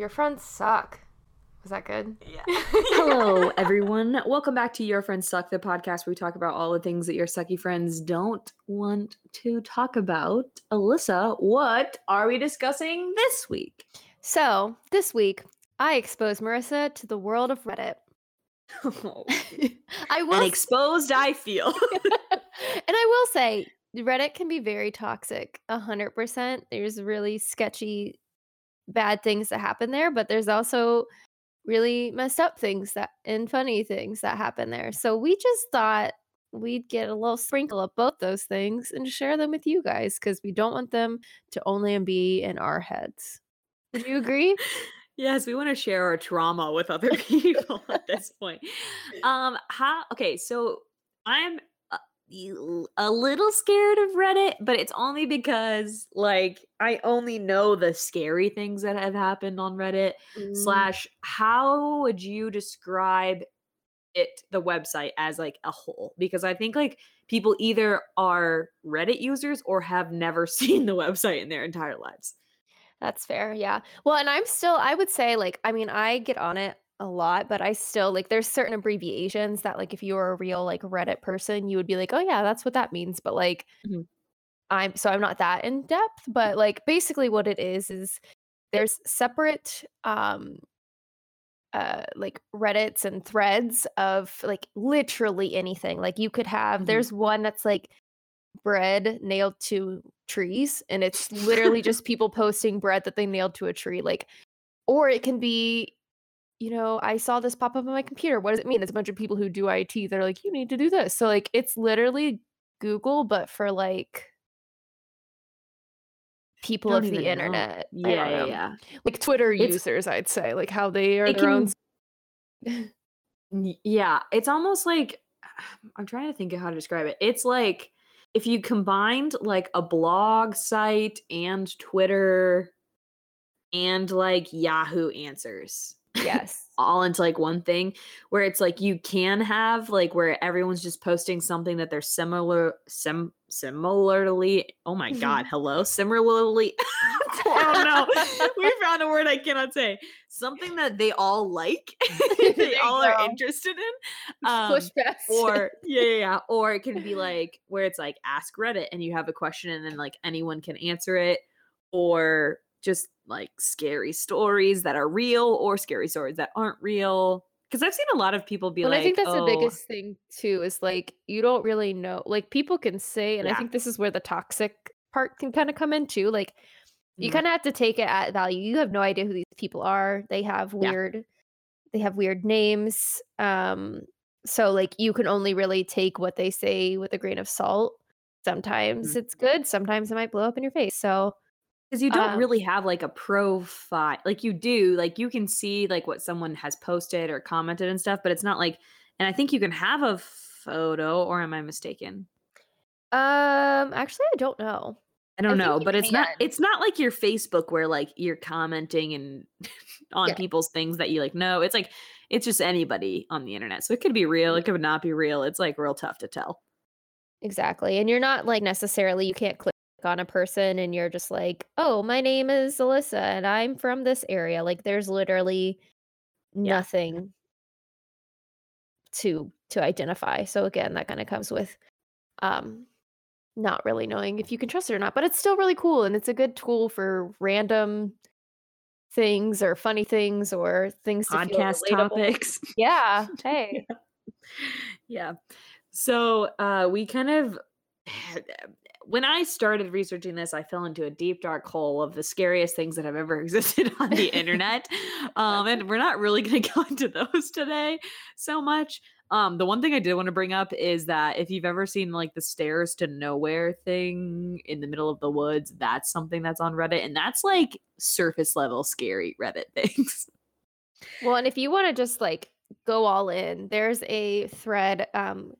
Your friends suck. Was that good? Yeah. Hello, everyone. Welcome back to Your Friends Suck, the podcast where we talk about all the things that your sucky friends don't want to talk about. Alyssa, what are we discussing this week? So, this week, I exposed Marissa to the world of Reddit. Oh. I will and exposed, I feel. and I will say, Reddit can be very toxic. A hundred percent. There's really sketchy, bad things that happen there, but there's also really messed up things that and funny things that happen there. So we just thought we'd get a little sprinkle of both those things and share them with you guys because we don't want them to only be in our heads. Would you agree? yes, we want to share our trauma with other people at this point. Um, how? Okay, so I'm a, little scared of Reddit, but it's only because like I only know the scary things that have happened on Reddit. Mm. Slash, how would you describe it, the website, as like a whole? Because I think like people either are Reddit users or have never seen the website in their entire lives. That's fair. Yeah. Well, and I'm still, I would say, like, I mean, I get on it a lot, but I still, like, there's certain abbreviations that, like, if you were a real, like, Reddit person, you would be like, oh, yeah, that's what that means. But, like, Mhm. I'm, so I'm not that in depth, but, like, basically what it is, is there's separate, um, uh like reddits and threads of like literally anything like you could have Mhm. there's one that's like bread nailed to trees and it's literally just people posting bread that they nailed to a tree like or it can be you know i saw this pop up on my computer what does it mean it's a bunch of people who do it they're like you need to do this so like it's literally google but for like people of the know. internet Yeah, yeah, yeah. like twitter It's- users i'd say like how they are their own can- Y- Yeah, it's almost like I'm trying to think of how to describe it. It's like if you combined like a blog site and Twitter and like Yahoo Answers yes. all into like one thing where it's like you can have like where everyone's just posting something that they're similar sim similarly oh my god hello similarly oh no we found a word i cannot say. Something that they all like they all are interested in um, push past or yeah, yeah, yeah. Or it can be like where it's like ask Reddit and you have a question and then like anyone can answer it, or just like scary stories that are real or scary stories that aren't real. Because I've seen a lot of people be Well, like, I think that's the "Oh, biggest thing too is like you don't really know. Like people can say, and I think this is where the toxic part can kind of come in too. Like you Mhm. kind of have to take it at value. You have no idea who these people are. They have Yeah. weird, they have weird names. Um, so like you can only really take what they say with a grain of salt. Sometimes Mhm. it's good. Sometimes it might blow up in your face. So because you don't Um, really have like a profile like you do like you can see like what someone has posted or commented and stuff but it's not like and i think you can have a photo or am i mistaken um, actually, I don't know. I don't think know, but it's not it's not like your Facebook where like you're commenting and on Yeah. people's things that you like no, it's like it's just anybody on the internet. So it could be real, it could not be real. It's like real tough to tell. Exactly. And you're not like necessarily, you can't click on a person and you're just like, oh, my name is Alyssa and I'm from this area. Like there's literally Yeah. nothing to to identify. So again, that kind of comes with um not really knowing if you can trust it or not. But it's still really cool and it's a good tool for random things or funny things or things to Podcast topics. Yeah. Hey. yeah. So uh we kind of when I started researching this, I fell into a deep dark hole of the scariest things that have ever existed on the internet. Um, and we're not really going to go into those today so much. Um, the one thing I did want to bring up is that if you've ever seen like the stairs to nowhere thing in the middle of the woods, that's something that's on Reddit, and that's like surface level scary Reddit things. Well, and if you want to just like go all in, there's a thread, um,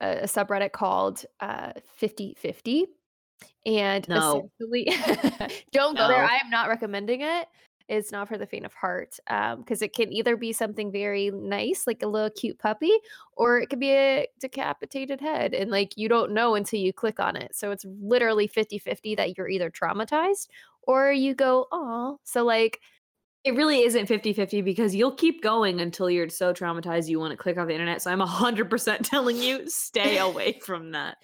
a, a subreddit called uh 5050. And No. essentially, don't go there. I am not recommending it. It's not for the faint of heart. Um, because it can either be something very nice, like a little cute puppy, or it could be a decapitated head. And like you don't know until you click on it. So it's literally 50-50 that you're either traumatized or you go, oh. So like it really isn't 50-50 because you'll keep going until you're so traumatized you want to click off the internet. So I'm 100% telling you stay away from that.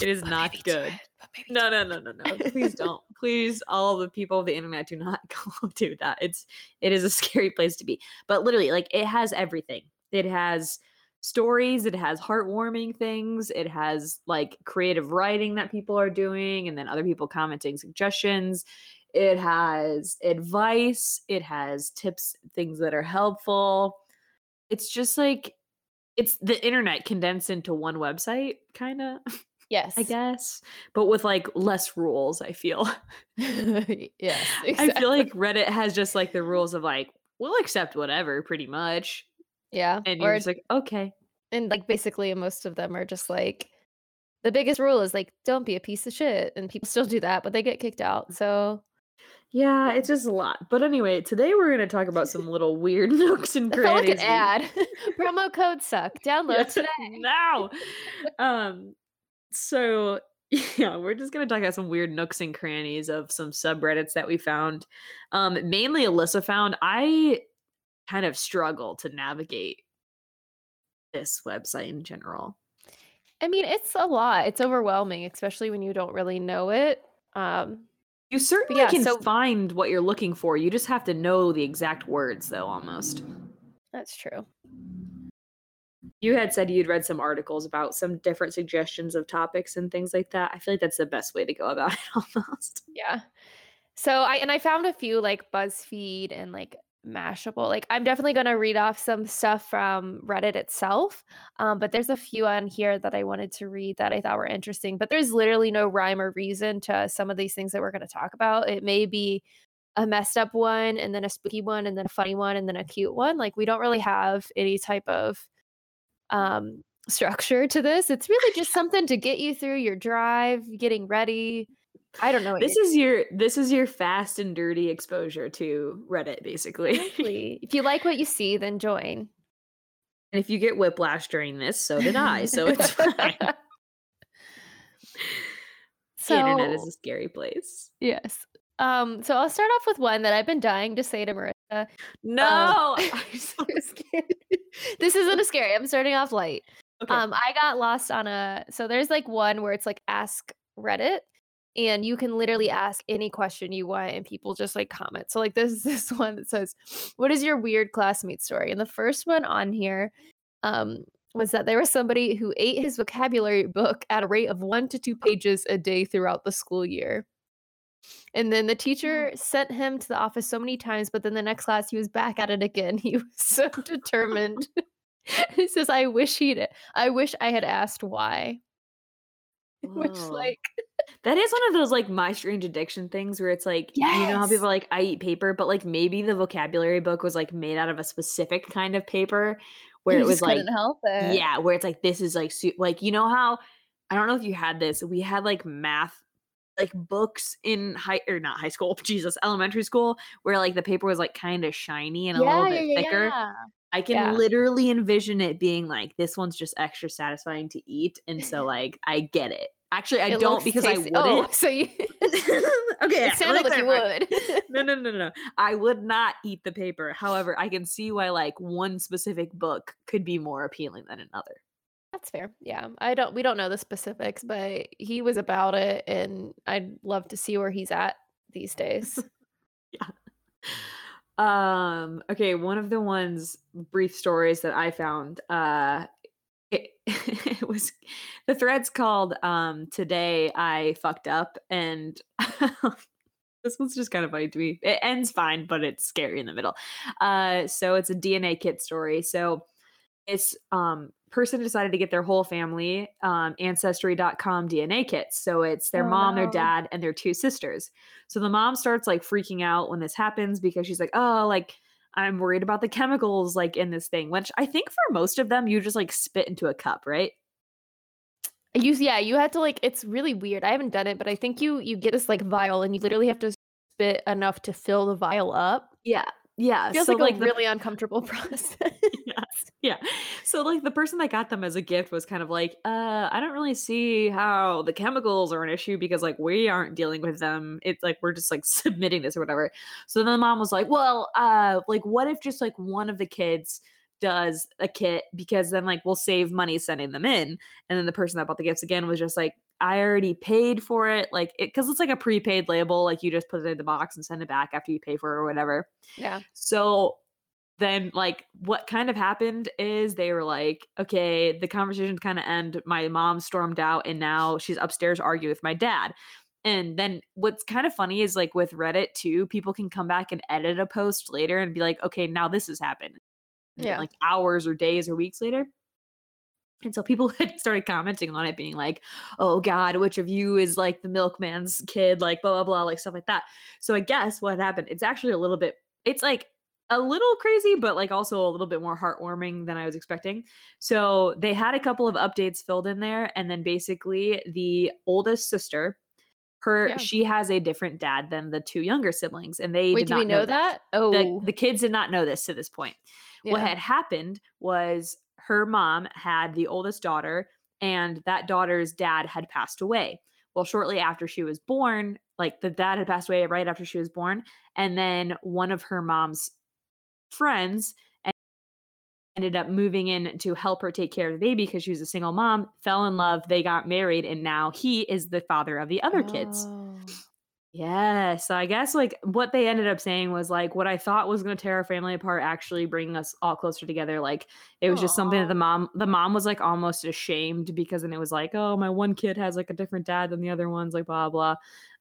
It is But not good. it, No, no, no, no, no. Please don't. Please, all the people of the internet do not go do that. It's it is a scary place to be. But literally, like it has everything. It has stories, it has heartwarming things, it has like creative writing that people are doing, and then other people commenting suggestions. It has advice, it has tips, things that are helpful. It's just like it's the internet condensed into one website, kind of. Yes. I guess, but with like less rules, I feel. yes. I feel like. Reddit has just like the rules of like, we'll accept whatever pretty much. Yeah. And you're Or just like, okay. and like basically most of them are just like the biggest rule is like don't be a piece of shit and people still do that but they get kicked out so Yeah, it's just a lot. But anyway, today we're going to talk about some little weird nooks and that felt like an crannies. ad promo code suck download Yeah, today now. Um, so yeah, we're just gonna talk about some weird nooks and crannies of some subreddits that we found. Um, mainly Alyssa found. I kind of struggle to navigate this website in general. i mean it's a lot it's overwhelming especially when you don't really know it um You certainly yeah, can so- find what you're looking for. You just have to know the exact words, though, almost. that's true You had said you'd read some articles about some different suggestions of topics and things like that. I feel like that's the best way to go about it, almost. yeah so i and i found a few like buzzfeed and like mashable like i'm definitely going to read off some stuff from reddit itself um, but there's a few on here that i wanted to read that i thought were interesting but there's literally no rhyme or reason to some of these things that we're going to talk about. It may be a messed up one and then a spooky one and then a funny one and then a cute one like we don't really have any type of um structure to this. It's really just something to get you through your drive getting ready i don't know This is your this is your fast and dirty exposure to Reddit, basically. Exactly. if you like what you see, then join. and if you get whiplash during this, so did I. So it's fine. so the internet is a scary place. yes. Um, so I'll start off with one that I've been dying to say to Marissa. No, I'm so scared. this isn't a scary. I'm starting off light. okay. Um, I got lost on a so there's like one where it's like ask Reddit, and you can literally ask any question you want, and people just like comment. So like this is this one that says, "What is your weird classmate story?" And the first one on here, um, was that there was somebody who ate his vocabulary book at a rate of one to two pages a day throughout the school year. And then the teacher sent him to the office so many times, but then the next class he was back at it again. He was so determined. he says, "I wish he'd. I wish I had asked why." Which, like, That is one of those like my strange addiction things where it's like you know how people are like I eat paper, but like maybe the vocabulary book was like made out of a specific kind of paper where you it was like it. yeah, where it's like this is like su- like you know how I don't know if you had this. We had like math like books in high or not high school, Jesus, elementary school where like the paper was like kind of shiny and a little bit yeah, thicker. yeah. I can Yeah. literally envision it being like this one's just extra satisfying to eat and so like I get it. Actually, I It don't because tasty. I Oh, wouldn't. so you. okay, it sounded like you would. No, no, no, no. I would not eat the paper. However, I can see why like one specific book could be more appealing than another. That's fair. Yeah, I don't. We don't know the specifics, but he was about it, and I'd love to see where he's at these days. Yeah. Um, okay, one of the ones brief stories that I found, uh it, was the thread's called um today I fucked up and this one's just kind of funny to me. It ends fine, but it's scary in the middle. Uh so it's a DNA kit story. So this um person decided to get their whole family um ancestry.com DNA kits. So it's their Oh, mom, their dad, and their two sisters. So the mom starts like freaking out when this happens because she's like, "Oh, like I'm worried about the chemicals like in this thing," which I think for most of them you just like spit into a cup, right? You, yeah, you had to like. It's really weird. I haven't done it, but I think you you get this like vial, and you literally have to spit enough to fill the vial up. Yeah. Yeah. Feels so like, like a really uncomfortable process. Yeah. yeah. Yeah. So like the person that got them as a gift was kind of like, uh, I don't really see how the chemicals are an issue because like we aren't dealing with them. It's like we're just like submitting this or whatever. So then the mom was like, Well, uh, like what if just like one of the kids does a kit because then like we'll save money sending them in. And then the person that bought the gifts again was just like, I already paid for it. Like it because it's like a prepaid label, like you just put it in the box and send it back after you pay for it or whatever. Yeah. So then like what kind of happened is they were like okay the conversation kind of end my mom stormed out and now she's upstairs arguing with my dad. And then what's kind of funny is like with reddit too people can come back and edit a post later and be like okay now this has happened. Yeah. like hours or days or weeks later. And so people had started commenting on it being like oh god which of you is like the milkman's kid? Like blah blah blah like stuff like that. So i guess what happened it's actually a little bit it's like a little crazy, but like also a little bit more heartwarming than I was expecting. So they had a couple of updates filled in there, and then basically the oldest sister, her Yeah. she has a different dad than the two younger siblings, and they Wait, did not we know this. that? Oh, The, the kids did not know this to this point. What had happened was her mom had the oldest daughter, and that daughter's dad had passed away. Well, shortly after she was born, like the dad had passed away right after she was born, and then one of her mom's friends en- ended up moving in to help her take care of the baby because she was a single mom, fell in love, they got married, and now he is the father of the other kids. Oh. Yeah, so I guess like what they ended up saying was like what I thought was going to tear our family apart actually bring us all closer together. Like it was just something that the mom the mom was like almost ashamed because then it was like, oh, my one kid has like a different dad than the other ones, like blah blah.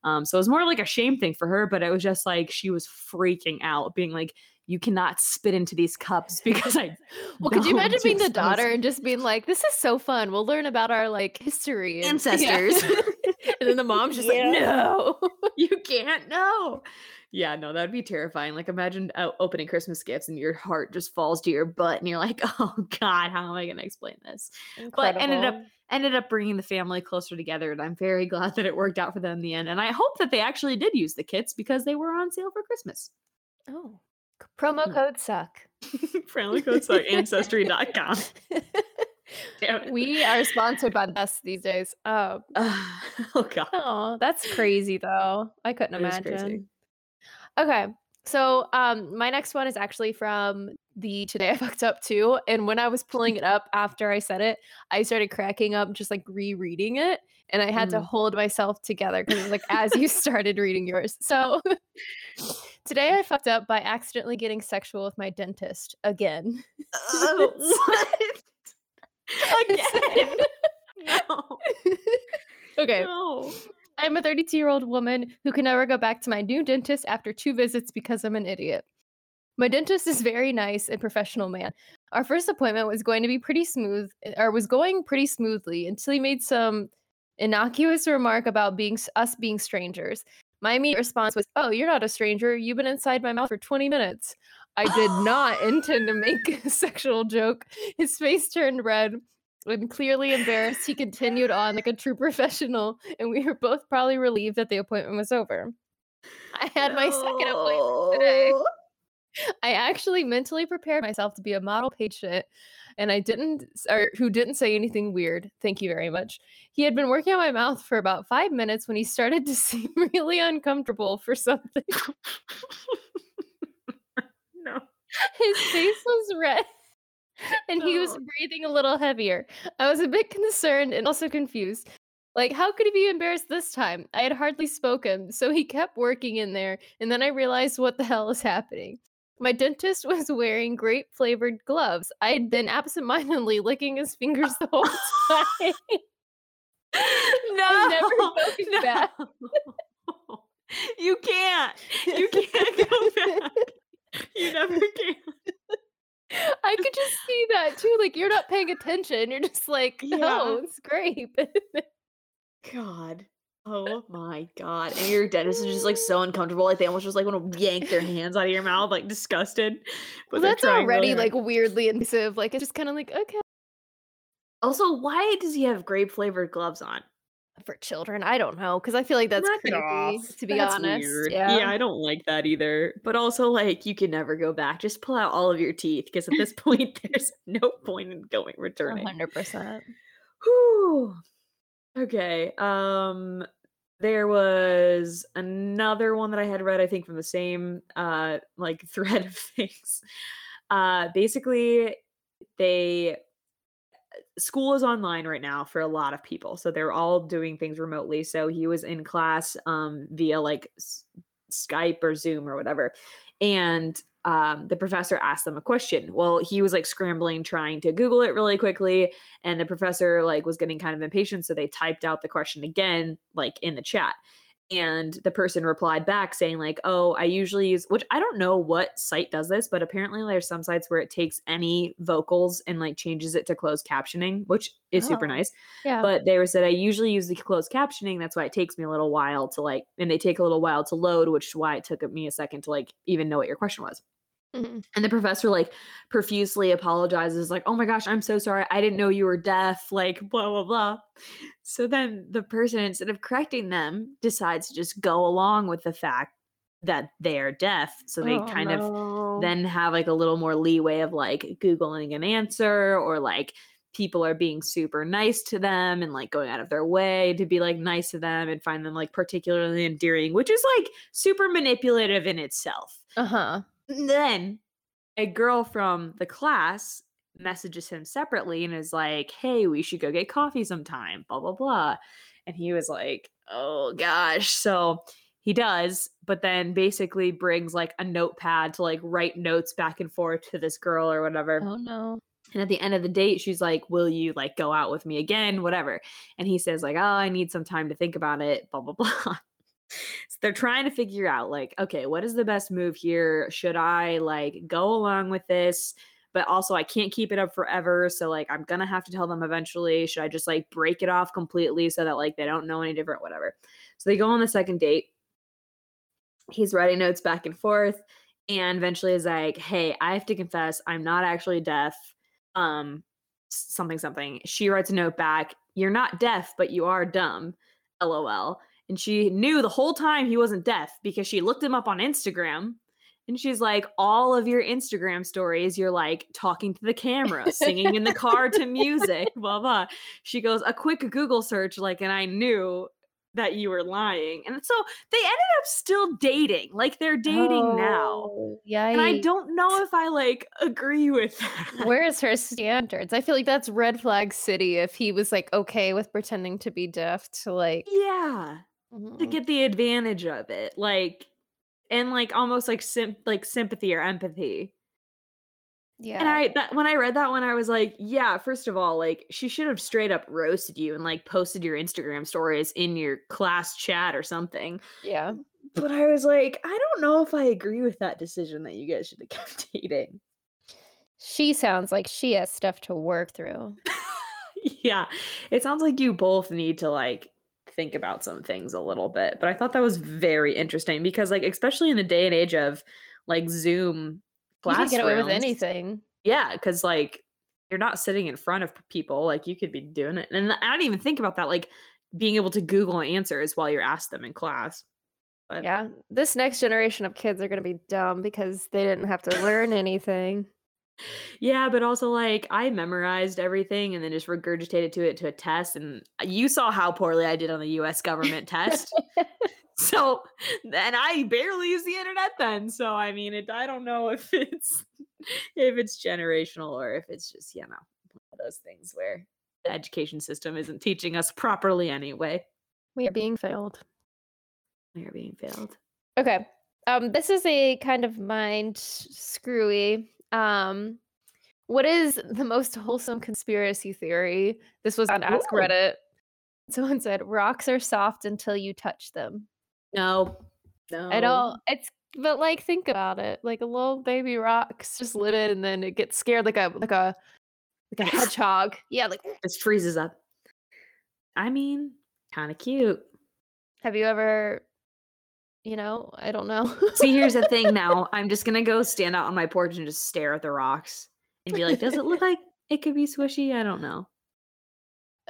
Um, so it was more like a shame thing for her, but it was just like she was freaking out, being like, you cannot spit into these cups because I Well, could you imagine being the daughter and just being like, "This is so fun. We'll learn about our like history and Ancestors. and then the mom's just Yeah. like, "No." you can't know. Yeah, no, that'd be terrifying. Like, imagine uh, opening Christmas gifts and your heart just falls to your butt, and you're like, "Oh God, how am I going to explain this?" But ended up ended up bringing the family closer together, and I'm very glad that it worked out for them in the end. And I hope that they actually did use the kits because they were on sale for Christmas. Oh, promo Yeah. code suck. Promo codes like ancestry.com. We are sponsored by best these days. Oh, oh God, oh, that's crazy though. I couldn't That imagine. Okay. So um my next one is actually from the today I fucked up too. And when I was pulling it up after I said it, I started cracking up just like rereading it. And I had to Mhm. hold myself together because it was like as you started reading yours. So today I fucked up by accidentally getting sexual with my dentist again. Oh, what? Again? No. okay. No. I'm a 32 year old woman who can never go back to my new dentist after two visits because I'm an idiot. My dentist is very nice and professional man. Our first appointment was going to be pretty smooth, or was going pretty smoothly until he made some innocuous remark about being us being strangers. My immediate response was, "Oh, you're not a stranger. You've been inside my mouth for 20 minutes." I did not intend to make a sexual joke. His face turned red. When clearly embarrassed, he continued on like a true professional, and we were both probably relieved that the appointment was over. I had my second appointment today. I actually mentally prepared myself to be a model patient, and I didn't, or who didn't say anything weird. Thank you very much. He had been working on my mouth for about five minutes when he started to seem really uncomfortable for something. no. His face was red. And he was breathing a little heavier. I was a bit concerned and also confused. Like, how could he be embarrassed this time? I had hardly spoken, so he kept working in there, and then I realized what the hell is happening. My dentist was wearing grape flavored gloves. I had been absentmindedly licking his fingers the whole time. No. never no. You can't. You can't go back. You never can. I could just see that too. Like, you're not paying attention. You're just like, Yeah. oh, it's grape. God. Oh my god. And your dentist is just like so uncomfortable. Like they almost just like want to yank their hands out of your mouth, like disgusted. well, that's already like weirdly invasive. Like, it's just kind of like, okay. Also, why does he have grape flavored gloves on? for children. I don't know because I feel like that's Knock creepy. To be That's honest, yeah. Yeah, I don't like that either. But also, like, you can never go back. Just pull out all of your teeth because at this point, there's no point in going returning. hundred percent. Whew. Okay. Um there was another one that I had read, I think, from the same uh like thread of things. Uh basically they school is online right now for a lot of people. So they're all doing things remotely. So he was in class um via like S- Skype or Zoom or whatever. And um, the professor asked them a question. Well, he was like scrambling, trying to Google it really quickly, and the professor like was getting kind of impatient, so they typed out the question again, like in the chat. And the person replied back saying, like, oh, I usually use which I don't know what site does this, but apparently there's some sites where it takes any vocals and like changes it to closed captioning, which is super Oh. nice Yeah. but they were said I usually use the closed captioning. That's why it takes me a little while to like, and they take a little while to load, which is why it took me a second to like even know what your question was. Mhm. And the professor like profusely apologizes, like, "Oh my gosh, I'm so sorry. I didn't know you were deaf." Like blah blah blah. So then the person, instead of correcting them, decides to just go along with the fact that they are deaf. So they Oh, kind of then have like a little more leeway of like googling an answer or like people are being super nice to them and like going out of their way to be like nice to them and find them like particularly endearing which is like super manipulative in itself Uh huh. Then a girl from the class messages him separately and is like hey we should go get coffee sometime blah blah blah. And he was like oh gosh. So he does but then basically brings like a notepad to like write notes back and forth to this girl or whatever. Oh no. and at the end of the date she's like will you like go out with me again? whatever. And he says like oh i need some time to think about it blah blah blah so they're trying to figure out like okay what is the best move here? Should i like go along with this? But also i can't keep it up forever so like i'm gonna have to tell them eventually. Should i just like break it off completely so that like they don't know any different whatever. So they go on the second date. He's writing notes back and forth and eventually is like hey i have to confess i'm not actually deaf um something something. She writes a note back you're not deaf but you are dumb lol and she knew the whole time he wasn't deaf because she looked him up on instagram and she's like all of your instagram stories you're like talking to the camera singing in the car to music blah blah she goes a quick google search like and i knew that you were lying and so they ended up still dating like they're dating now Yeah. and I don't know if I like agree with that. Where's her standards? I feel like that's red flag city if he was like okay with pretending to be deaf to like yeah, to Mhm. get the advantage of it, like, and like almost like sim- like sympathy or empathy. yeah. And I that when I read that one, I was like, yeah. First of all, like she should have straight up roasted you and like posted your Instagram stories in your class chat or something. yeah. But I was like, I don't know if I agree with that decision that you guys should have kept dating. She sounds like she has stuff to work through. yeah it sounds like you both need to like think about some things a little bit but i thought that was very interesting because like especially in the day and age of like zoom You can get away with anything. yeah because like you're not sitting in front of people like you could be doing it and i didn't even think about that like being able to google answers while you're asked them in class but Yeah. This next generation of kids are going to be dumb because they didn't have to learn anything. Yeah, but also like I memorized everything and then just regurgitated to it to a test. And you saw how poorly I did on the US government test. So then I barely use the internet then. So I mean it I don't know if it's if it's generational or if it's just, you know, one of those things where the education system isn't teaching us properly anyway. We are being failed. We are being failed. Okay. Um, this is a kind of mind screwy. Um, what is the most wholesome conspiracy theory? This was on Ask Ooh. Reddit. Someone said rocks are soft until you touch them. No. No. I don't. It's but like think about it. Like a little baby rock's just living, and then it gets scared like a like a like a hedgehog. Yeah. Like it Just freezes up. I mean, kind of cute. have you ever? You know, I don't know. See, here's the thing now. I'm just gonna go stand out on my porch and just stare at the rocks and be like, does it look like it could be swishy? I don't know.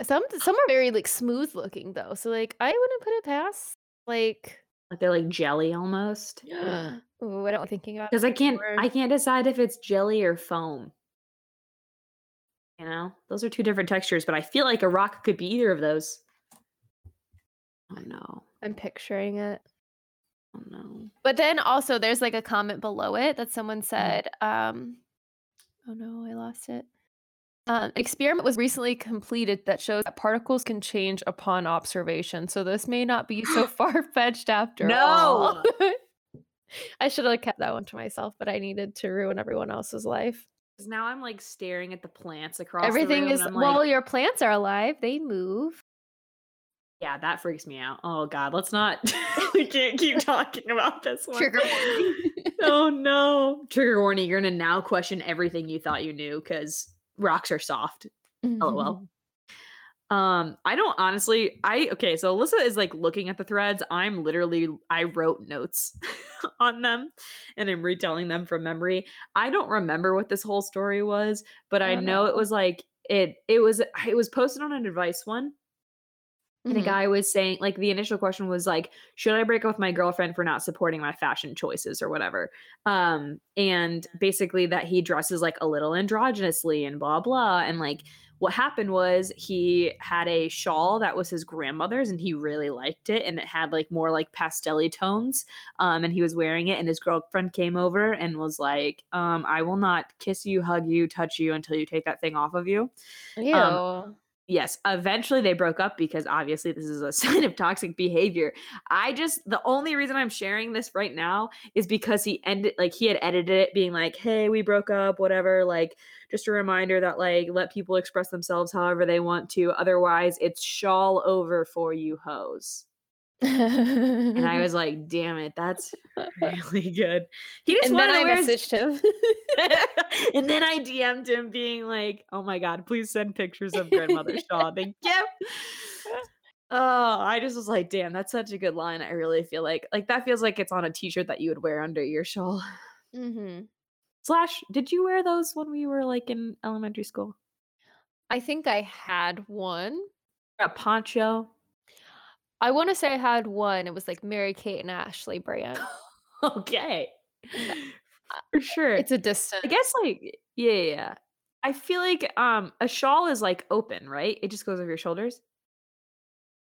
Some some are very like smooth looking though. So like I wouldn't put it past like Like they're like jelly almost. Ooh, I don't thinking about Because I can't anymore. I can't decide if it's jelly or foam. You know? Those are two different textures, but I feel like a rock could be either of those. Oh know. I'm picturing it. Oh no. But then also there's like a comment below it that someone Mm. said, um oh no, I lost it. Um, experiment was recently completed that shows that particles can change upon observation. So this may not be so far fetched after all. No. I should have kept that one to myself, but I needed to ruin everyone else's life. 'Cause now I'm like staring at the plants across the Everything room, is and I'm well, your plants are alive. They move. Yeah, that freaks me out. Oh god, let's not we can't keep talking about this one. Trigger warning. oh no. Trigger warning, you're gonna now question everything you thought you knew because rocks are soft. LOL. Um, I don't honestly. I okay. So Alyssa is like looking at the threads. I'm literally. I wrote notes on them, and I'm retelling them from memory. I don't remember what this whole story was, but I Oh, know it was like it. It was. It was posted on an advice one. And a Mhm. guy was saying, like, the initial question was like, should I break up with my girlfriend for not supporting my fashion choices or whatever? Um, and basically that he dresses like a little androgynously and blah blah. And like what happened was he had a shawl that was his grandmother's and he really liked it and it had like more like pastelly tones. Um, and he was wearing it, and his girlfriend came over and was like, um, I will not kiss you, hug you, touch you until you take that thing off of you. Ew. Yes, eventually they broke up because obviously this is a sign of toxic behavior. I just the only reason I'm sharing this right now is because he ended like he had edited it being like, "Hey, we broke up, whatever, like just a reminder that like let people express themselves however they want to. Otherwise, it's shawl over for you hoes." And I was like, "Damn it, that's really good." He just and then I wear his- messaged him. and then I DM'd him being like, "Oh my god, please send pictures of grandmother Shaw. Thank you." Oh, I just was like, "Damn, that's such a good line." I really feel like like that feels like it's on a t-shirt that you would wear under your shawl. hmm Slash, did you wear those when we were like in elementary school? I think I had one. A poncho. I want to say I had one. It was like Mary Kate and Ashley brand. Okay. For sure. It's a distance. I guess like yeah, yeah. I feel like um a shawl is like open, right? It just goes over your shoulders.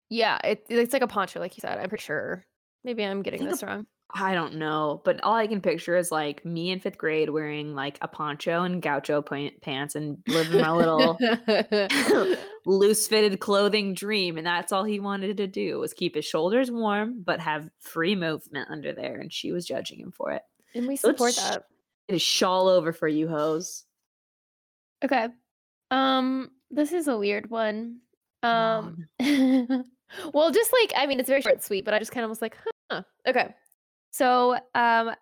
Yeah, it, it's like a poncho, like you said. I'm pretty sure. Maybe I'm getting this wrong. I don't know, but all I can picture is like me in fifth grade wearing like a poncho and gaucho pa- pants and living my little loose fitted clothing dream. And that's all he wanted to do was keep his shoulders warm, but have free movement under there. And she was judging him for it. and we support that. It is shawl over for you hoes. Okay. Um, this is a weird one. Um, well, just like I mean, it's very short and sweet, but I just kind of was like, huh. Okay. So, um,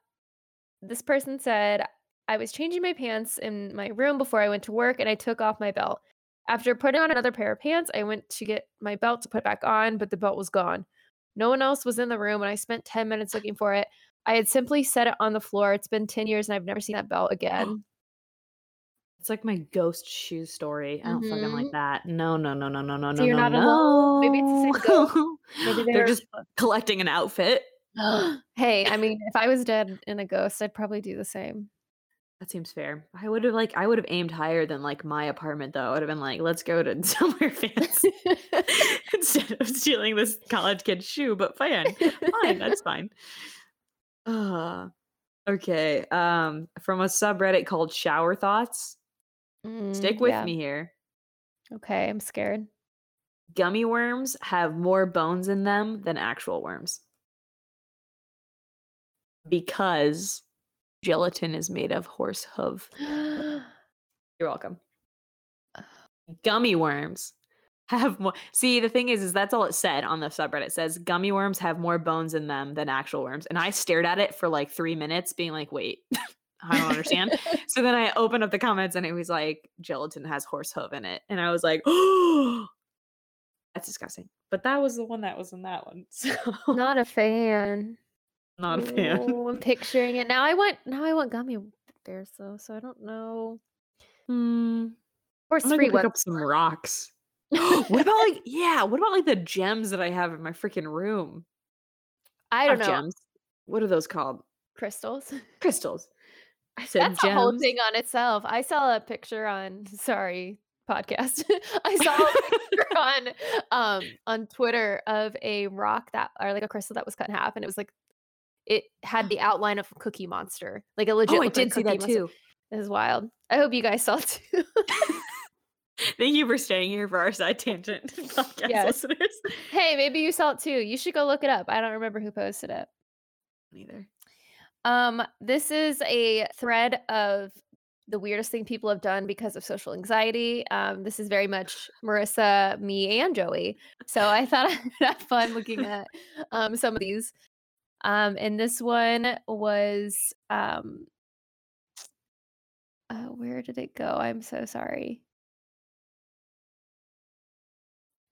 this person said I was changing my pants in my room before I went to work, and I took off my belt. After putting on another pair of pants, I went to get my belt to put back on, but the belt was gone. No one else was in the room, and I spent 10 minutes looking for it. I had simply set it on the floor. It's been 10 years, and I've never seen that belt again. It's like my ghost shoe story. I don't fucking like Mhm. that. No, no, no, no, no, no, So no. you're no, not alone. Maybe it's the same ghost. Maybe They're they're- just collecting an outfit. hey, I mean, if I was dead in a ghost, I'd probably do the same. That seems fair. I would have like I would have aimed higher than like my apartment though. I would have been like, let's go to somewhere fancy instead of stealing this college kid's shoe. But fine, fine, that's fine. Uh, okay. Um, from a subreddit called Shower Thoughts. Stick Mm, with yeah. me here. Okay, I'm scared. Gummy worms have more bones in them than actual worms because gelatin is made of horse hoof. You're welcome. Gummy worms have more. See, the thing is, is that's all it said on the subreddit. It says gummy worms have more bones in them than actual worms, and I stared at it for like three minutes, being like, "Wait, I don't understand." so then I opened up the comments, and it was like gelatin has horse hoof in it, and I was like, "Oh, that's disgusting." But that was the one that was in that one, so Not a fan. Not a fan. I'm picturing it now. I want now. I want gummy bears though, so I don't know. Hmm. I'm free pick up some rocks. what about like yeah? What about like the gems that I have in my freaking room? I don't Not know. gems. What are those called? Crystals. Crystals. I said That's a whole thing on itself. I saw a picture on sorry, podcast. I saw a picture on um on Twitter of a rock that or like a crystal that was cut in half and it was like it had the outline of Cookie Monster. Like a legit Oh, I did see that Monster. too. It was wild. I hope you guys saw it too. Thank you for staying here for our side tangent podcast Yes. listeners. hey, maybe you saw it too. You should go look it up. I don't remember who posted it. Neither. Um, this is a thread of the weirdest thing people have done because of social anxiety. Um, this is very much Marissa, me, and Joey. So I thought I'd have fun looking at um, some of these. Um, and this one was um, uh, where did it go? I'm so sorry.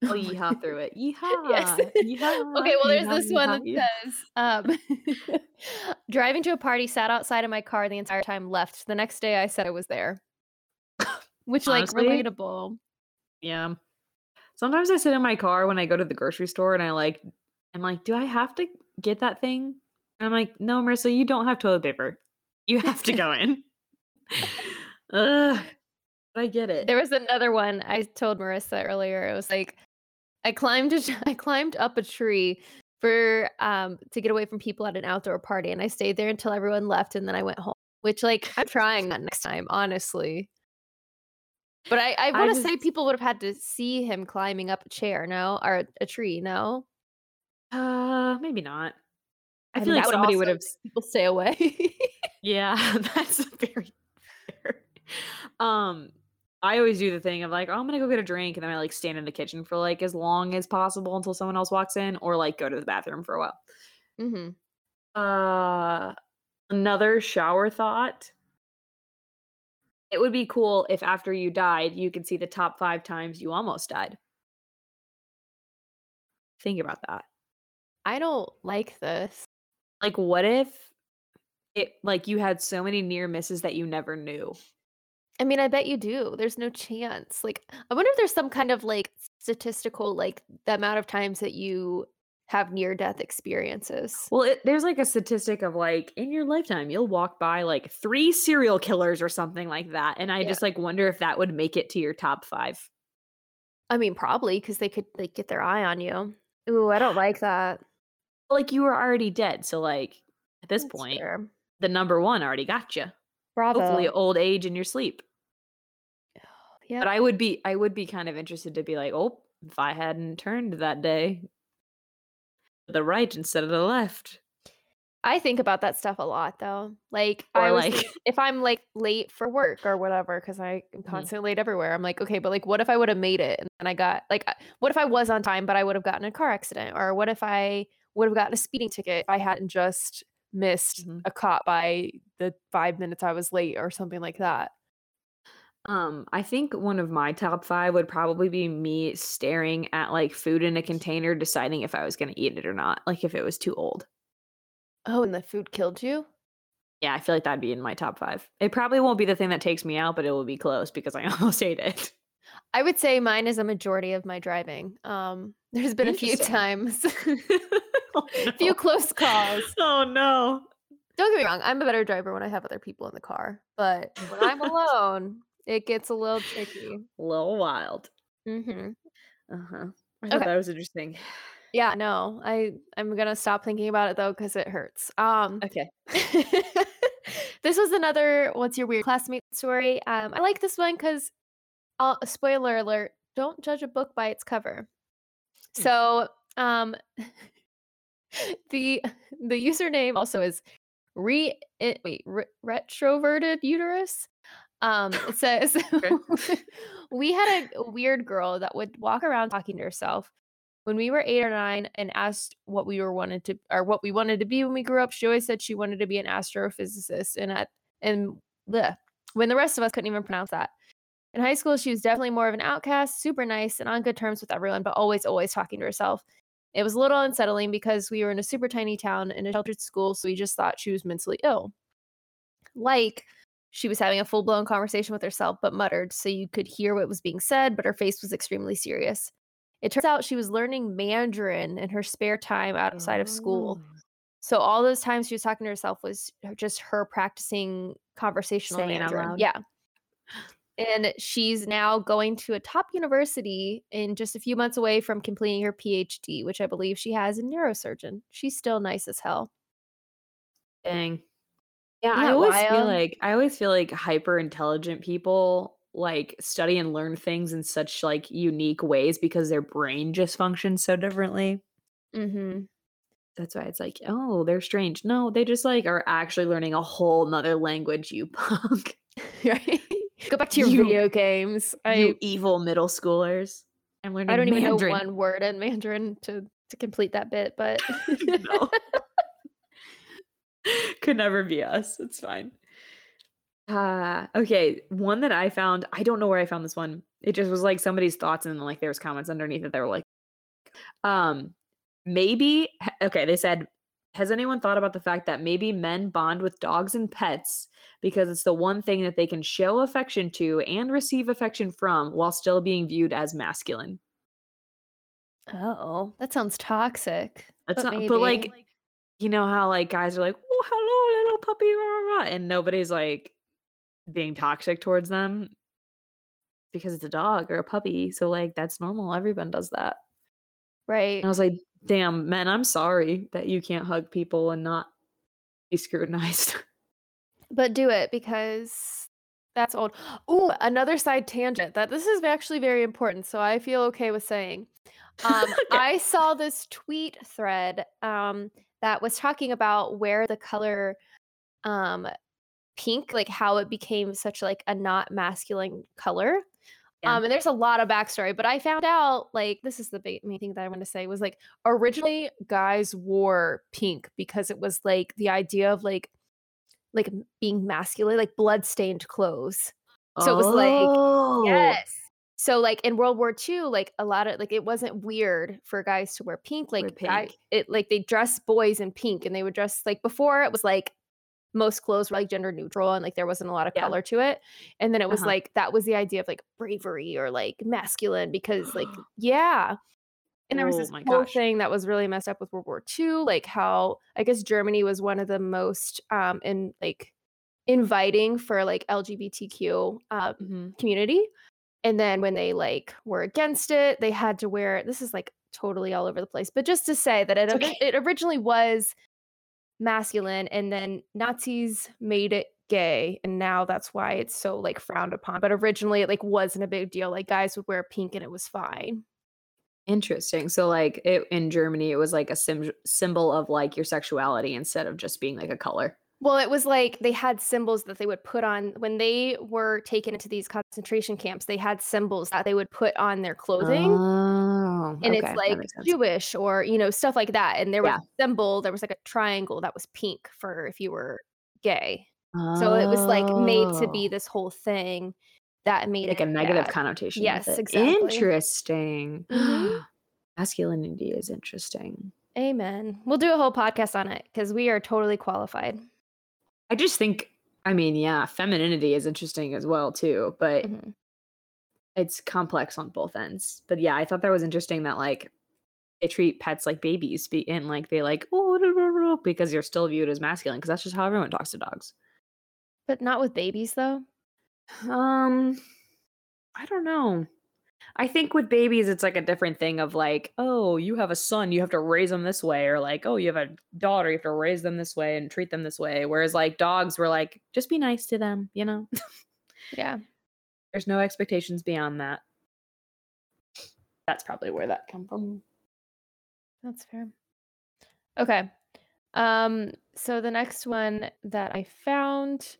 Oh, Oh yeehaw through it. Yeehaw. Yes. yeehaw. Okay, well, there's yeehaw, this one that yeehaw, yeehaw. says, um, driving to a party, sat outside of my car the entire time, left. The next day, I said I was there. Which, like, relatable. Yeah. Sometimes I sit in my car when I go to the grocery store and I like, I'm like, do I have to get that thing? And I'm like, no, Marissa, you don't have toilet paper. You have to go in. Ugh. I get it. There was another one I told Marissa earlier. It was like, I climbed, a, I climbed up a tree for um to get away from people at an outdoor party, and I stayed there until everyone left, and then I went home. Which, like, I'm trying that next time, honestly. But I, I I want to say people would have had to see him climbing up a chair, no, or a tree, no. Uh, maybe not. I, feel like somebody would have. People stay away. Yeah, that's very fair. Um, I always do the thing of like, oh, I'm gonna go get a drink, and then I like stand in the kitchen for like as long as possible until someone else walks in, or like go to the bathroom for a while. Mm-hmm. Uh, another shower thought. It would be cool if after you died, you could see the top five times you almost died. Think about that. I don't like this. Like, what if it like you had so many near misses that you never knew? I mean, I bet you do. There's no chance. Like, I wonder if there's some kind of like statistical, like the amount of times that you have near death experiences. Well, it, there's like a statistic of like in your lifetime, you'll walk by like three serial killers or something like that. And I Yeah. just like wonder if that would make it to your top five. I mean, probably because they could like get their eye on you. Ooh, I don't like that. Like you were already dead. So, like at this That's point, fair. the number one already got you. Bravo. Hopefully, old age in your sleep. yeah. But I would be, I would be kind of interested to be like, oh, if I hadn't turned that day to the right instead of the left. I think about that stuff a lot though. Like Or, I like- if I'm like late for work or whatever, because I am mm-hmm. constantly late everywhere. I'm like, okay, but like what if I would have made it and then I got like what if I was on time but I would have gotten a car accident? Or what if I would have gotten a speeding ticket if I hadn't just missed Mhm. a cop by the five minutes I was late or something like that. Um, I think one of my top five would probably be me staring at like food in a container, deciding if I was going to eat it or not, like if it was too old. Oh, and the food killed you? Yeah, I feel like that'd be in my top five. It probably won't be the thing that takes me out, but it will be close because I almost ate it. I would say mine is a majority of my driving. Um, there's been a few times, oh, a few close calls. Oh no. Don't get me wrong, I'm a better driver when I have other people in the car, but when I'm alone, it gets a little tricky. A little wild. hmm Uh huh. I thought Okay. that was interesting. Yeah, no, I I'm gonna stop thinking about it though because it hurts. Um, Okay. this was another what's your weird classmate story. Um, I like this one because, uh, spoiler alert: don't judge a book by its cover. Hmm. So, um, the the username also is re it, wait re- retroverted uterus. Um, it says we had a weird girl that would walk around talking to herself when we were eight or nine and asked what we were wanted to or what we wanted to be when we grew up. She always said she wanted to be an astrophysicist, and at and bleh, when the rest of us couldn't even pronounce that. In high school, she was definitely more of an outcast, super nice and on good terms with everyone, but always, always talking to herself. It was a little unsettling because we were in a super tiny town in a sheltered school, so we just thought she was mentally ill. Like she was having a full blown conversation with herself, but muttered so you could hear what was being said, but her face was extremely serious. It turns out she was learning Mandarin in her spare time outside of school. Oh. So all those times she was talking to herself was just her practicing conversational Saying Mandarin. Yeah. And she's now going to a top university and just a few months away from completing her PhD, which I believe she has in neurosurgeon. She's still nice as hell. Dang. Yeah, I that always feel like I always feel like hyper intelligent people like study and learn things in such like unique ways because their brain just functions so differently. Mm-hmm. That's why it's like, oh, they're strange. No, they just like are actually learning a whole nother language, you punk. right? Go back to your You- video games. I you evil middle schoolers. I'm learning I don't even know one word in Mandarin to to complete that bit, but no. Could never be us. It's fine. Uh, okay. One that I found, I don't know where I found this one. It just was like somebody's thoughts, and then like there was comments underneath it. They were like, um, maybe okay, they said, Has anyone thought about the fact that maybe men bond with dogs and pets because it's the one thing that they can show affection to and receive affection from while still being viewed as masculine? oh, that sounds toxic. That's But not, but like, you know how like guys are like, "Oh, hello, little puppy," rah, rah, rah," and nobody's like being toxic towards them because it's a dog or a puppy. So like, that's normal. Everyone does that. right. And I was like, "Damn, man, I'm sorry that you can't hug people and not be scrutinized." But do it because that's old. Ooh, another side tangent that this is actually very important. So I feel okay with saying. Um, Okay. I saw this tweet thread um, that was talking about where the color um, pink, like how it became such like a not masculine color. Yeah. Um, and there's a lot of backstory, but I found out like this is the ba- main thing that I want to say was like originally guys wore pink because it was like the idea of like like being masculine, like blood-stained clothes. So it was like, Oh, Yes. So like in World War II, like a lot of like it wasn't weird for guys to wear pink. Like guy, pink. it like they dress boys in pink and they would dress like before it was like most clothes were like gender neutral and like there wasn't a lot of Yeah. color to it. And then it was Uh-huh. like that was the idea of like bravery or like masculine because like yeah. And there was Oh this my whole gosh. thing that was really messed up with World War II, like how I guess Germany was one of the most um in like inviting for like LGBTQ uh, Mhm. community. And then when they like were against it, they had to wear this is like totally all over the place. But just to say that it okay. it originally was masculine and then Nazis made it gay and now that's why it's so like frowned upon. But originally it like wasn't a big deal. Like guys would wear pink and it was fine. Interesting. So like it in Germany, it was like a sim- symbol of like your sexuality instead of just being like a color. Well, it was like they had symbols that they would put on when they were taken into these concentration camps. They had symbols that they would put on their clothing. Oh, and okay, it's like. Jewish or you know stuff like that. And there was Yeah. a symbol, there was like a triangle that was pink for if you were gay. So it was like made to be Oh, this whole thing that made like a negative bad. connotation. Yes, it. exactly. Interesting. Mhm. Masculinity is interesting. Amen. We'll do a whole podcast on it because we are totally qualified. I just think, I mean, yeah, femininity is interesting as well too, but Mhm. It's complex on both ends. But yeah, I thought that was interesting that like they treat pets like babies be- and like they like oh blah, blah, blah," because you're still viewed as masculine because that's just how everyone talks to dogs. But not with babies though. Um, I don't know. I think with babies, it's like a different thing of like, oh, you have a son, you have to raise them this way, or like, oh, you have a daughter, you have to raise them this way and treat them this way. Whereas like dogs were like, just be nice to them, you know? Yeah. There's no expectations beyond that. That's probably where that come from. That's fair. Okay. Um so the next one that I found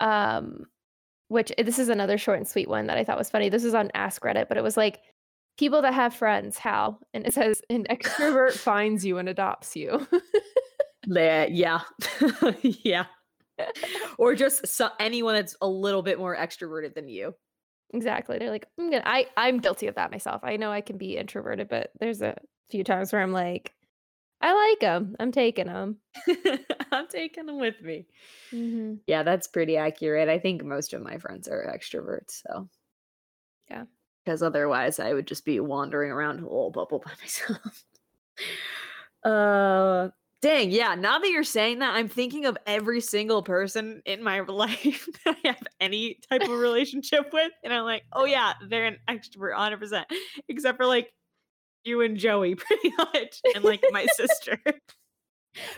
um which eh, this is another short and sweet one that I thought was funny. This is on Ask Reddit, but it was like people that have friends, how? And it says an extrovert finds you and adopts you. Yeah. yeah. Or just so- anyone that's a little bit more extroverted than you. exactly. They're like, I'm gonna I I'm guilty of that myself. I know I can be introverted, but there's a few times where I'm like I like them. I'm taking them. I'm taking them with me. hmm Yeah, that's pretty accurate. I think most of my friends are extroverts, so Yeah. because otherwise I would just be wandering around a little bubble by myself. uh dang, yeah, now that you're saying that, I'm thinking of every single person in my life that I have any type of relationship with, and I'm like, oh yeah, they're an extrovert 100%, except for like you and Joey, pretty much, and like my sister.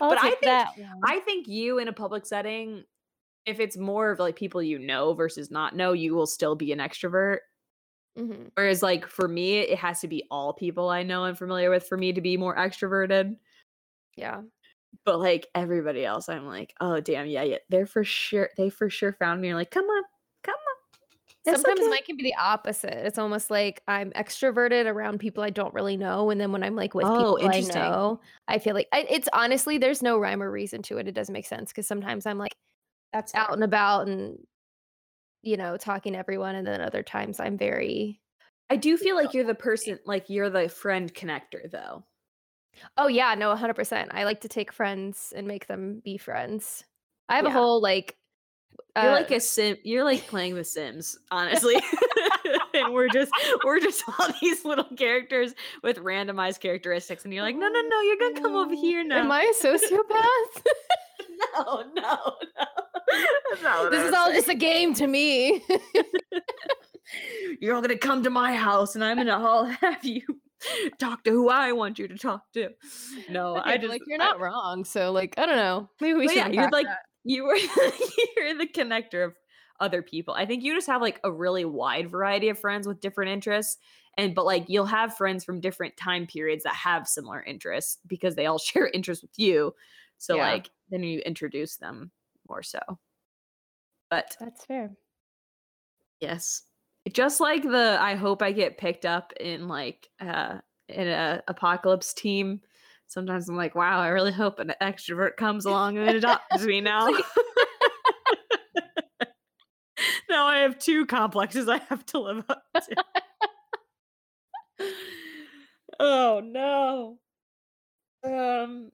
I'll But I think- that. I think you in a public setting, if it's more of like people you know versus not know, you will still be an extrovert. Mhm. Whereas, like for me, it has to be all people I know and familiar with for me to be more extroverted. Yeah. But like everybody else, I'm like, oh damn, yeah, yeah, they're for sure. They for sure found me. You're like, come on, come on. It's Sometimes okay." mine can be the opposite. It's almost like I'm extroverted around people I don't really know, and then when I'm like with Oh, people I know, I feel like I, it's honestly there's no rhyme or reason to it. It doesn't make sense because sometimes I'm like that's out and about and you know talking to everyone, and then other times I'm very I do feel like you're the person, like you're the friend connector, though. Oh yeah no 100. percent I like to take friends and make them be friends. I have a whole like You're uh, like a sim. You're like playing The Sims, honestly. and we're just we're just all these little characters with randomized characteristics, and you're like, no, no, no, you're gonna come over here now. Am I a sociopath? no, no, no. That's not what this is all saying. just a game to me. You're all gonna come to my house, and I'm gonna all have you talk to who I want you to talk to. No, Okay, I just like you're I- not wrong. So like I don't know. Maybe we should. yeah, you're like that. you were you're the connector of other people. I think you just have like a really wide variety of friends with different interests. And but like you'll have friends from different time periods that have similar interests because they all share interests with you. So Yeah. like then you introduce them more so. But That's fair. yes. Just like the I hope I get picked up in like uh in a apocalypse team. Sometimes I'm like, wow, I really hope an extrovert comes along and adopts me now. now I have two complexes I have to live up to. oh no. Um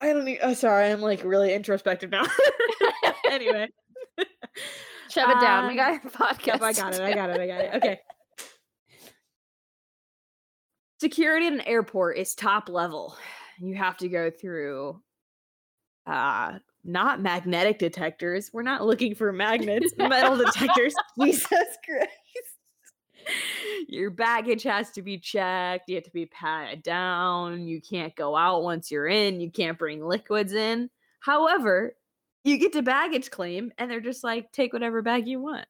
I don't need oh sorry, I'm like really introspective now. anyway. Shove it down. We Um, got a podcast. Yep, I got it. I got it. I got it. Okay. Security at an airport is top level. You have to go through uh not magnetic detectors. We're not looking for magnets, metal detectors. Jesus Christ. Your baggage has to be checked. You have to be patted down. You can't go out once you're in. You can't bring liquids in. However, you get to baggage claim and they're just like, take whatever bag you want.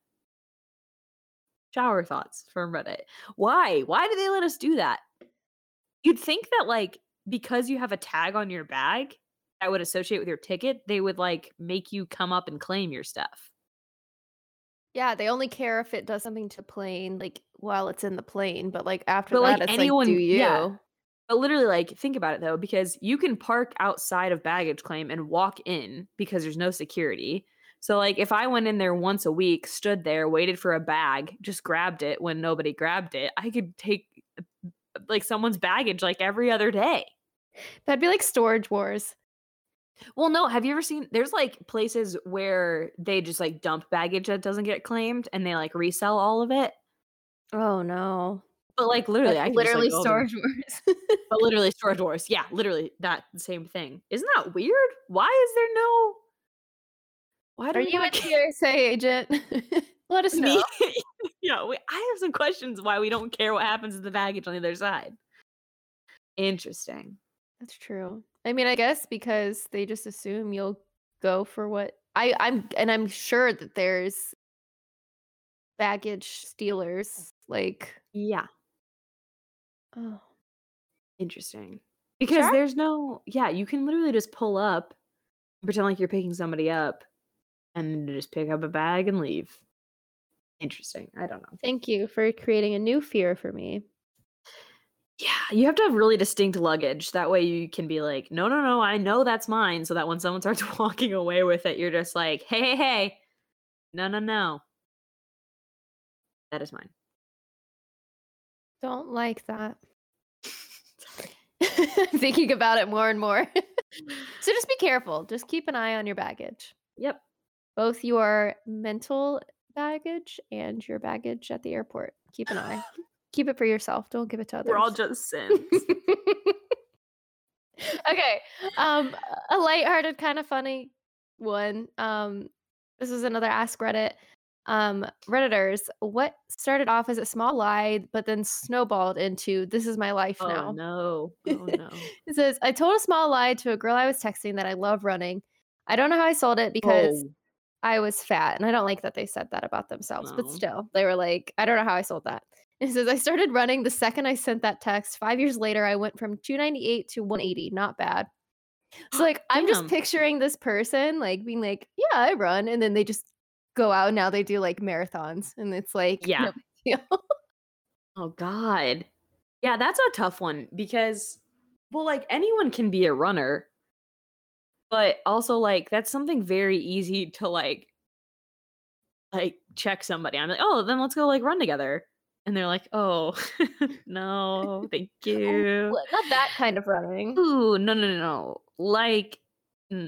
Shower thoughts from Reddit. Why? Why do they let us do that? You'd think that, like, because you have a tag on your bag that would associate with your ticket, they would like make you come up and claim your stuff. Yeah, they only care if it does something to plane, like while it's in the plane. But like after But, that, like, it's anyone- like, do you? yeah. But literally, like, think about it though, because you can park outside of baggage claim and walk in because there's no security. So, like, if I went in there once a week, stood there, waited for a bag, just grabbed it when nobody grabbed it, I could take uh, like someone's baggage like every other day. That'd be like storage wars. Well, no, have you ever seen there's like places where they just like dump baggage that doesn't get claimed and they like resell all of it? Oh no. But like literally, That's I can just, like, literally storage wars. but literally storage wars. Yeah, literally that same thing. Isn't that weird? Why is there no? Why do Are you a? TSA agent? Let us know. Yeah, we, I have some questions why we don't care what happens to the baggage on the other side. Interesting. That's true. I mean, I guess because they just assume you'll go for what I I'm and I'm sure that there's baggage stealers like Yeah, oh interesting. Because Sure. there's no, yeah, you can literally just pull up, pretend like you're picking somebody up, and then just pick up a bag and leave. Interesting. I don't know. thank you for creating a new fear for me. Yeah, you have to have really distinct luggage. That way you can be like, no, no, no, I know that's mine. So that when someone starts walking away with it, you're just like, hey, hey, hey, no, no, no. That is mine. Don't like that. Thinking about it more and more. so just be careful. Just keep an eye on your baggage. Yep. Both your mental baggage and your baggage at the airport. Keep an eye. keep it for yourself. Don't give it to others. We're all just sins. okay. Um a lighthearted kind of funny one. Um this is another ask Reddit. Um redditors, what started off as a small lie but then snowballed into this is my life oh now. no. Oh no. It says, I told a small lie to a girl I was texting that I love running. I don't know how I sold it because Oh, I was fat. And I don't like that they said that about themselves, but still, they were like, I don't know how I sold that. It says, I started running the second I sent that text. Five years later, I went from 298 to 180. Not bad. So, like, I'm just picturing this person, like, being like, Yeah, I run. And then they just go out. Now they do like marathons. And it's like, Yeah. no. Oh God. Yeah, that's a tough one because well, like anyone can be a runner, but also like that's something very easy to like like check somebody. I'm like, oh, then let's go like run together. And they're like, oh no, thank oh, you. Not that kind of running. Ooh, no, no, no, no. Like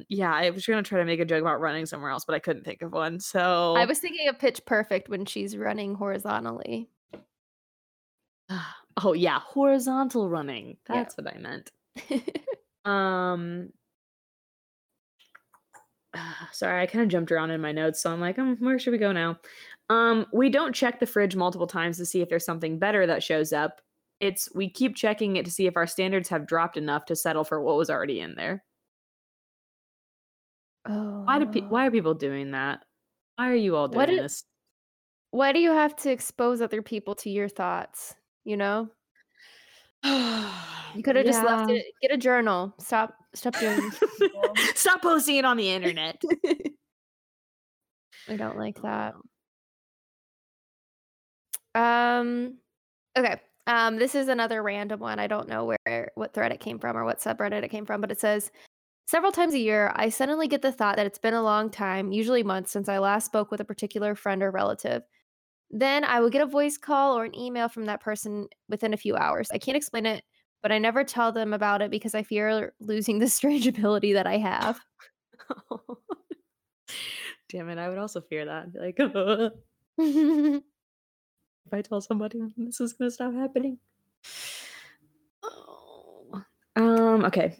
yeah, I was gonna try to make a joke about running somewhere else, but I couldn't think of one. So I was thinking of Pitch Perfect when she's running horizontally. oh yeah, horizontal running. Yeah. That's what I meant. Um sorry, I kind of jumped around in my notes, so I'm like, um, where should we go now? Um, we don't check the fridge multiple times to see if there's something better that shows up. It's we keep checking it to see if our standards have dropped enough to settle for what was already in there. Oh. Why do pe- why are people doing that? Why are you all doing What i- this? Why do you have to expose other people to your thoughts? You know? You could have just left it. Get a journal. Stop stop doing this. to people. Stop posting it on the internet. I don't like that. Um okay. Um this is another random one. I don't know where what thread it came from or what subreddit it came from, but it says several times a year I suddenly get the thought that it's been a long time, usually months since I last spoke with a particular friend or relative. Then I will get a voice call or an email from that person within a few hours. I can't explain it, but I never tell them about it because I fear losing the strange ability that I have. Damn it, I would also fear that. I'd be like, if I tell somebody this is gonna stop happening. Oh. Um, okay.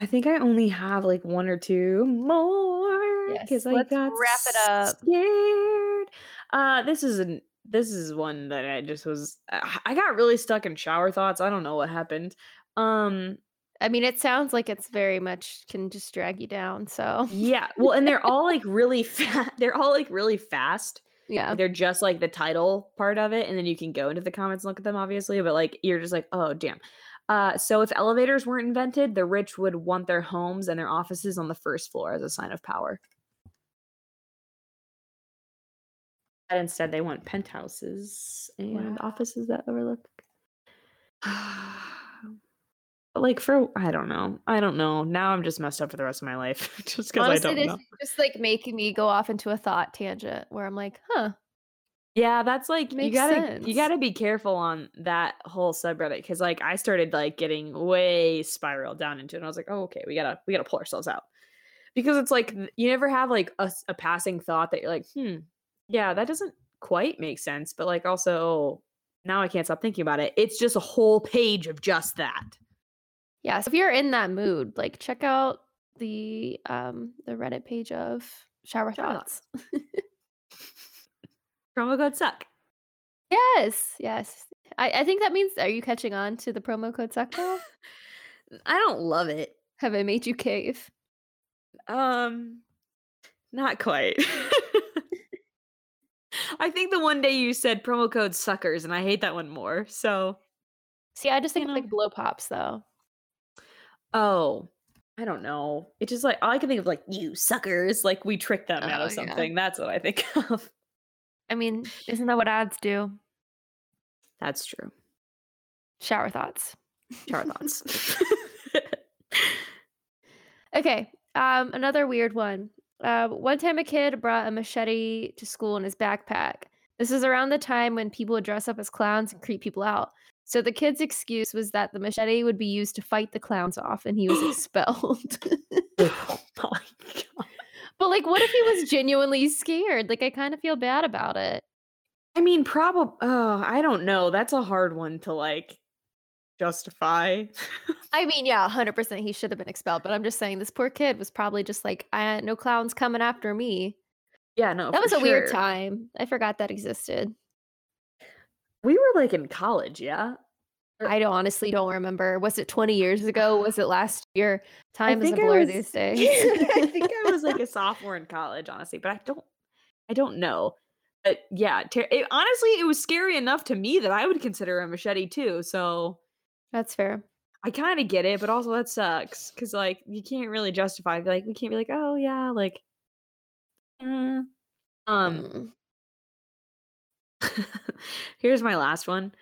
I think I only have like one or two more Yes, because I let's got wrap it up. scared. Uh, this is an this is one that I just was. I I got really stuck in shower thoughts. I don't know what happened. Um, I mean, it sounds like it's very much can just drag you down. So yeah. Well, and they're all like really fast. They're all like really fast. yeah, They're just like the title part of it, and then you can go into the comments and look at them, obviously. But like, you're just like, oh damn. Uh, so if elevators weren't invented, the rich would want their homes and their offices on the first floor as a sign of power. But instead, they want penthouses and Wow. offices that overlook. Like for I don't know, I don't know. Now I'm just messed up for the rest of my life just because I don't know. just like making me go off into a thought tangent where I'm like, huh, Yeah, that's like you gotta you gotta be careful on that whole subreddit because like I started like getting way spiraled down into it. And I was like, oh okay, we gotta we gotta pull ourselves out because it's like you never have like a passing thought that you're like, hmm, yeah, that doesn't quite make sense, but like also now I can't stop thinking about it. It's just a whole page of just that. yeah. So if you're in that mood, like check out the um the Reddit page of shower Shower thoughts. Promo code suck. yes, yes. I, I think that means are you catching on to the promo code suck now? I don't love it. Have I made you cave? Um, not quite. I think the one day you said promo code suckers, and I hate that one more. So, See, I just think You of like blow pops though. oh, I don't know. It's just like all I can think of, like you suckers. Like we tricked them out Oh, of yeah. something. That's what I think of. I mean, isn't that what ads do? That's true. Shower thoughts. Char thoughts. Okay. Um, another weird one. Uh, one time a kid brought a machete to school in his backpack. This is around the time when people would dress up as clowns and creep people out. So the kid's excuse was that the machete would be used to fight the clowns off and he was expelled. oh my god. But like what if he was genuinely scared? Like I kind of feel bad about it. I mean, probably. Oh, I don't know. That's a hard one to like justify. I mean, yeah, 100% he should have been expelled, but I'm just saying this poor kid was probably just like, I, no clowns coming after me. yeah, no. that was a weird time. I forgot that existed. We were like in college, yeah. I don't, honestly don't remember. Was it 20 years ago? Was it last year? Time is a blur was- these days. I think I was like a sophomore in college, honestly, but I don't, I don't know. But yeah, ter- it, honestly, it was scary enough to me that I would consider a machete too. So That's fair. I kind of get it, but also that sucks because like you can't really justify. Like we can't be like, oh yeah, like, eh." um. Mm. Here's my last one.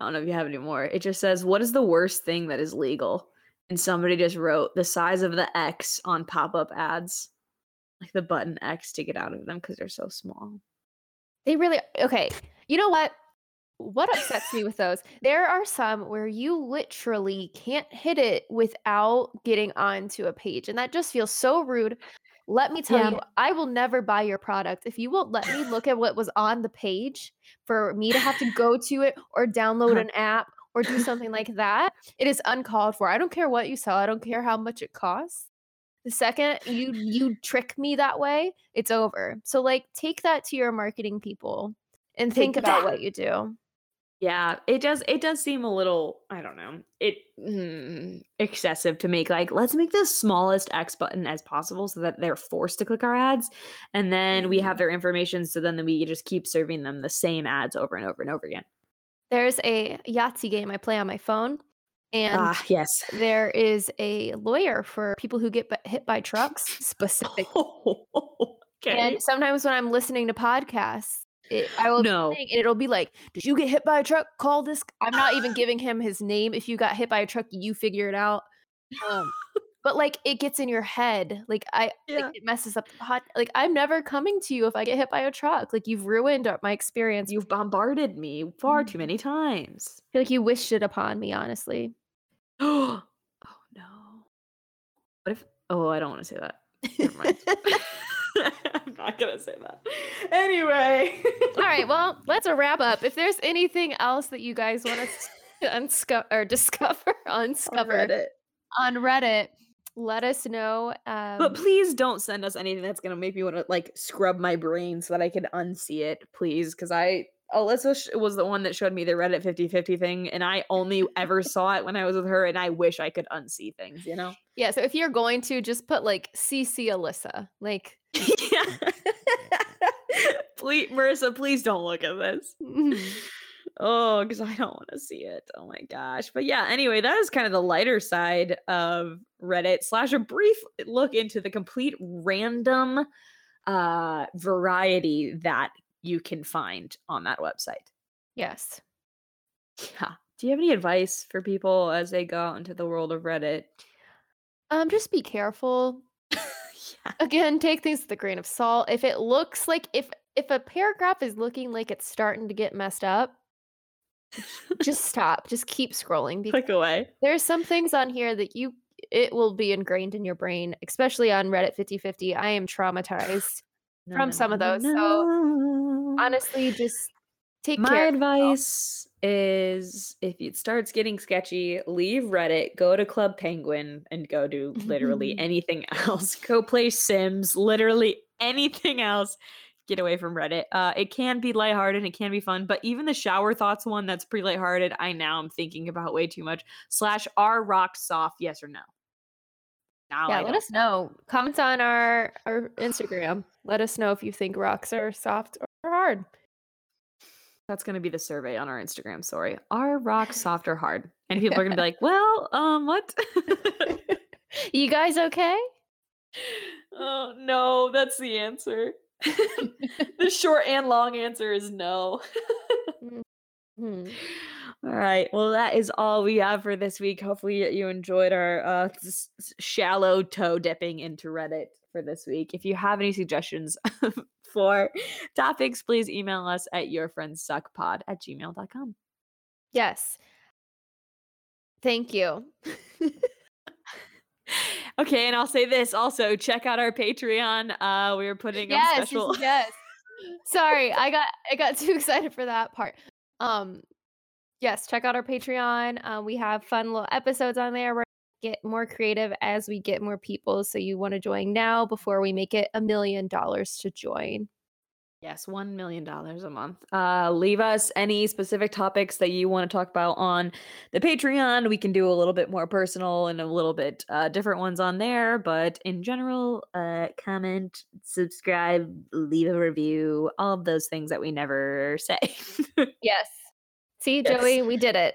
I don't know if you have any more. It just says, "What is the worst thing that is legal?" And somebody just wrote the size of the X on pop-up ads, like the button X to get out of them because they're so small. They really okay. You know what? What upsets me with those? There are some where you literally can't hit it without getting onto a page, and that just feels so rude. Let me tell Yeah. you, I will never buy your product if you won't let me look at what was on the page for me to have to go to it or download Uh-huh. an app or do something like that. It is uncalled for. I don't care what you sell. I don't care how much it costs. The second you you trick me that way, it's over. So like take that to your marketing people and Take think about that. what you do. Yeah, it does. It does seem a little. I don't know. It mm, excessive to make like let's make the smallest X button as possible so that they're forced to click our ads, and then we have their information. So then we just keep serving them the same ads over and over and over again. There's a Yahtzee game I play on my phone, and Ah, yes. there is a lawyer for people who get hit by trucks specific. okay. And sometimes when I'm listening to podcasts, it, I will be No. listening and it'll be like, "Did you get hit by a truck? Call this." I'm not even giving him his name. If you got hit by a truck, you figure it out. Um, but like it gets in your head. Like I, Yeah. like, it messes up the pod. Like I'm never coming to you if I get hit by a truck. Like you've ruined my experience. You've bombarded me far Mm. too many times. I feel like you wished it upon me. Honestly. oh no. What if? Oh, I don't want to say that. I'm not gonna say that. Anyway. All right, well, let's wrap up. If there's anything else that you guys want us to unsco- or discover, uncover Reddit. on Reddit, let us know. Um, But please don't send us anything that's gonna make me want to like scrub my brain so that I can unsee it, please. Because I Alyssa sh- was the one that showed me the Reddit 50-50 thing, and I only ever saw it when I was with her, and I wish I could unsee things, you know? yeah, so if you're going to, just put like CC Alyssa. Like, yeah. please, Marissa, please don't look at this. Oh, because I don't want to see it. Oh my gosh. But yeah, anyway, that is kind of the lighter side of Reddit, slash a brief look into the complete random uh variety that you can find on that website. yes. Yeah. Do you have any advice for people as they go out into the world of Reddit? Um, just be careful. yeah. Again, take things with a grain of salt. If it looks like if if a paragraph is looking like it's starting to get messed up, just stop. Just keep scrolling because Click away. there's some things on here that you it will be ingrained in your brain, especially on Reddit 5050. I am traumatized. No, From no, some no, of those, so. Honestly, just take My care. advice is if it starts getting sketchy, leave Reddit, go to Club Penguin, and go do literally anything else. Go play Sims, literally anything else. Get away from Reddit. Uh, it can be lighthearted, it can be fun, but even the shower thoughts one that's pretty lighthearted, I now am thinking about way too much. Slash are rocks soft, yes or no? Now yeah, I let don't us know. Comments on our our Instagram. Let us know if you think rocks are soft or hard. That's going to be the survey on our Instagram story. Are rocks soft or hard? And people are going to be like, well, um, what? you guys okay? oh, no, that's the answer. the short and long answer is no. Hmm. all right. Well, that is all we have for this week. Hopefully, you enjoyed our uh, s- shallow toe dipping into Reddit for this week. If you have any suggestions for topics, please email us at yourfriendssuckpod at gmail.com. Yes. Thank you. okay, and I'll say this also check out our Patreon. Uh we are putting yes, up special yes. Sorry, I got I got too excited for that part. Um yes, check out our Patreon. Uh, we have fun little episodes on there. We're get more creative as we get more people. So you want to join now before we make it a million dollars to join. Yes, $1 million a month. Uh, leave us any specific topics that you want to talk about on the Patreon. We can do a little bit more personal and a little bit uh, different ones on there. But in general, uh, comment, subscribe, leave a review, all of those things that we never say. yes. See, yes. Joey, we did it.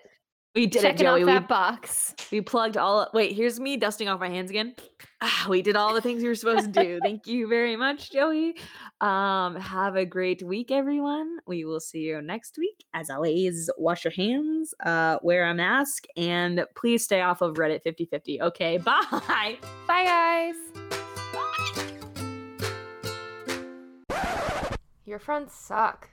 We did Checking it, Joey. Off we, that box. We plugged all. Wait, here's me dusting off my hands again. Ah, we did all the things we were supposed to do. Thank you very much, Joey. Um, have a great week, everyone. We will see you next week. As always, wash your hands, uh, wear a mask, and please stay off of Reddit 5050. Okay, bye. Bye, guys. Your friends suck.